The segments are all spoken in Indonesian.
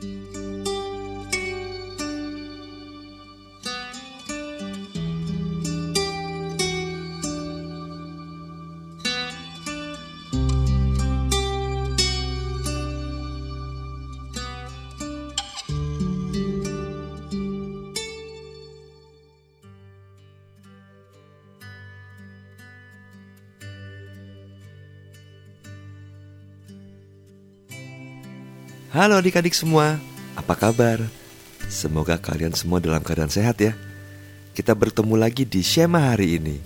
Bye. Halo adik-adik semua, apa kabar? Semoga kalian semua dalam keadaan sehat ya. Kita bertemu lagi di Shema hari ini.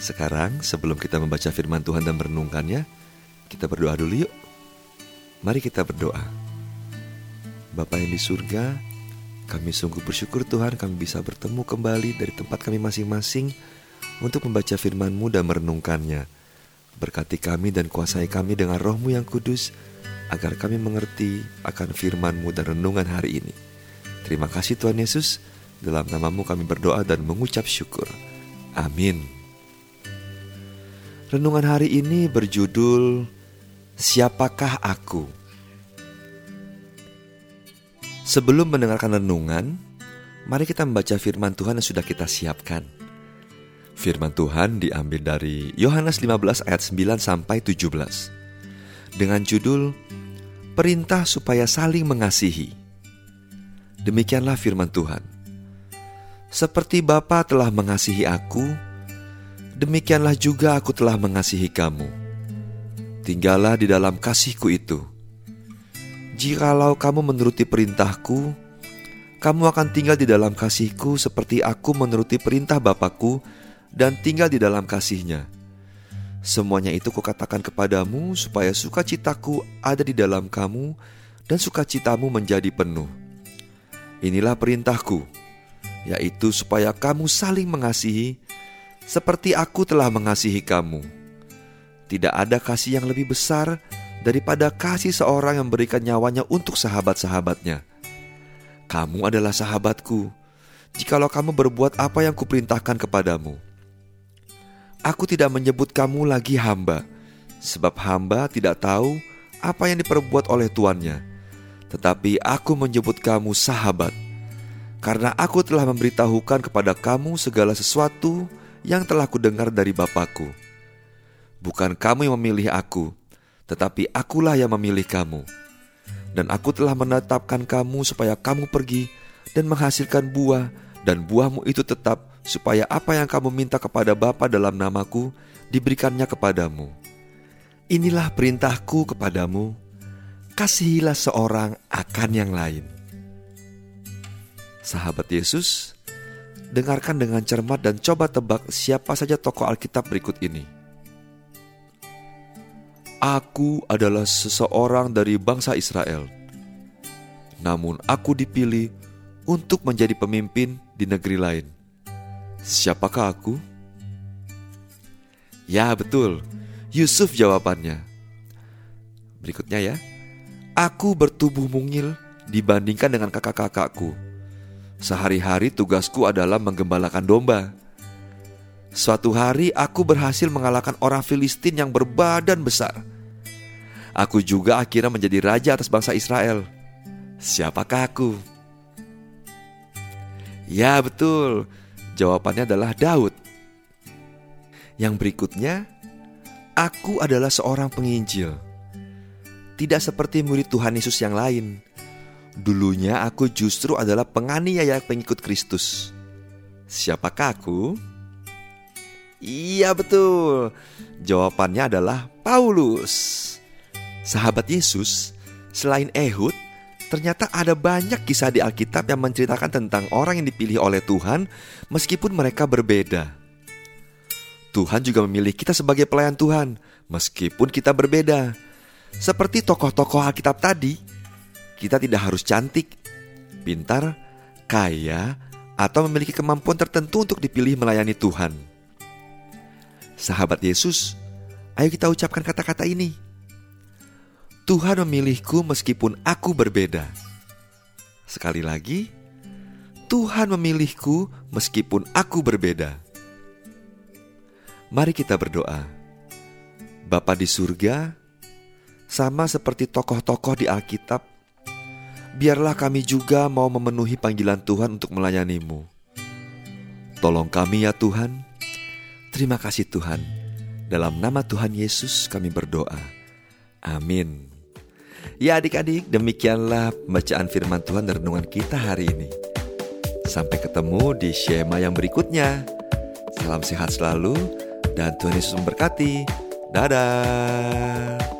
Sekarang sebelum kita membaca firman Tuhan dan merenungkannya, kita berdoa dulu yuk. Mari kita berdoa. Bapa yang di surga, kami sungguh bersyukur Tuhan kami bisa bertemu kembali dari tempat kami masing-masing untuk membaca firman-Mu dan merenungkannya. Berkati kami dan kuasai kami dengan rohmu yang kudus, agar kami mengerti akan firman-Mu dan renungan hari ini. Terima kasih Tuhan Yesus, dalam namamu kami berdoa dan mengucap syukur. Amin. Renungan hari ini berjudul Siapakah Aku? Sebelum mendengarkan renungan, mari kita membaca firman Tuhan yang sudah kita siapkan. Firman Tuhan diambil dari Yohanes 15 ayat 9 sampai 17 dengan judul Perintah supaya saling mengasihi. Demikianlah firman Tuhan. Seperti Bapa telah mengasihi aku, demikianlah juga aku telah mengasihi kamu. Tinggallah di dalam kasihku itu. Jikalau kamu menuruti perintahku, kamu akan tinggal di dalam kasihku seperti aku menuruti perintah Bapakku dan tinggal di dalam kasihnya. Semuanya itu kukatakan kepadamu supaya sukacitaku ada di dalam kamu dan sukacitamu menjadi penuh. Inilah perintahku, yaitu supaya kamu saling mengasihi seperti aku telah mengasihi kamu. Tidak ada kasih yang lebih besar daripada kasih seorang yang berikan nyawanya untuk sahabat-sahabatnya. Kamu adalah sahabatku, jikalau kamu berbuat apa yang kuperintahkan kepadamu. Aku tidak menyebut kamu lagi hamba, sebab hamba tidak tahu apa yang diperbuat oleh tuannya. Tetapi aku menyebut kamu sahabat, karena aku telah memberitahukan kepada kamu segala sesuatu yang telah kudengar dari Bapakku. Bukan kamu yang memilih aku, tetapi akulah yang memilih kamu. Dan aku telah menetapkan kamu supaya kamu pergi dan menghasilkan buah, dan buahmu itu tetap supaya apa yang kamu minta kepada Bapa dalam namaku diberikannya kepadamu. Inilah perintahku kepadamu, kasihilah seorang akan yang lain. Sahabat Yesus, dengarkan dengan cermat dan coba tebak siapa saja tokoh Alkitab berikut ini. Aku adalah seseorang dari bangsa Israel. Namun aku dipilih untuk menjadi pemimpin di negeri lain. Siapakah aku? Ya, betul. Yusuf jawabannya. Berikutnya ya. Aku bertubuh mungil dibandingkan dengan kakak-kakakku. Sehari-hari tugasku adalah menggembalakan domba. Suatu hari aku berhasil mengalahkan orang Filistin yang berbadan besar. Aku juga akhirnya menjadi raja atas bangsa Israel. Siapakah aku? Ya, betul. Jawabannya adalah Daud. Yang berikutnya, aku adalah seorang penginjil. Tidak seperti murid Tuhan Yesus yang lain. Dulunya aku justru adalah penganiaya pengikut Kristus. Siapakah aku? Iya betul. Jawabannya adalah Paulus. Sahabat Yesus, selain Ehud, Ternyata ada banyak kisah di Alkitab yang menceritakan tentang orang yang dipilih oleh Tuhan meskipun mereka berbeda. Tuhan juga memilih kita sebagai pelayan Tuhan meskipun kita berbeda. Seperti tokoh-tokoh Alkitab tadi, kita tidak harus cantik, pintar, kaya, atau memiliki kemampuan tertentu untuk dipilih melayani Tuhan. Sahabat Yesus, ayo kita ucapkan kata-kata ini. Tuhan memilihku meskipun aku berbeda. Sekali lagi, Tuhan memilihku meskipun aku berbeda. Mari kita berdoa. Bapa di surga, sama seperti tokoh-tokoh di Alkitab, biarlah kami juga mau memenuhi panggilan Tuhan untuk melayanimu. Tolong kami ya Tuhan. Terima kasih Tuhan. Dalam nama Tuhan Yesus kami berdoa. Amin. Ya adik-adik, demikianlah bacaan firman Tuhan dan renungan kita hari ini. Sampai ketemu di Shema yang berikutnya. Salam sehat selalu dan Tuhan Yesus memberkati. Dadah.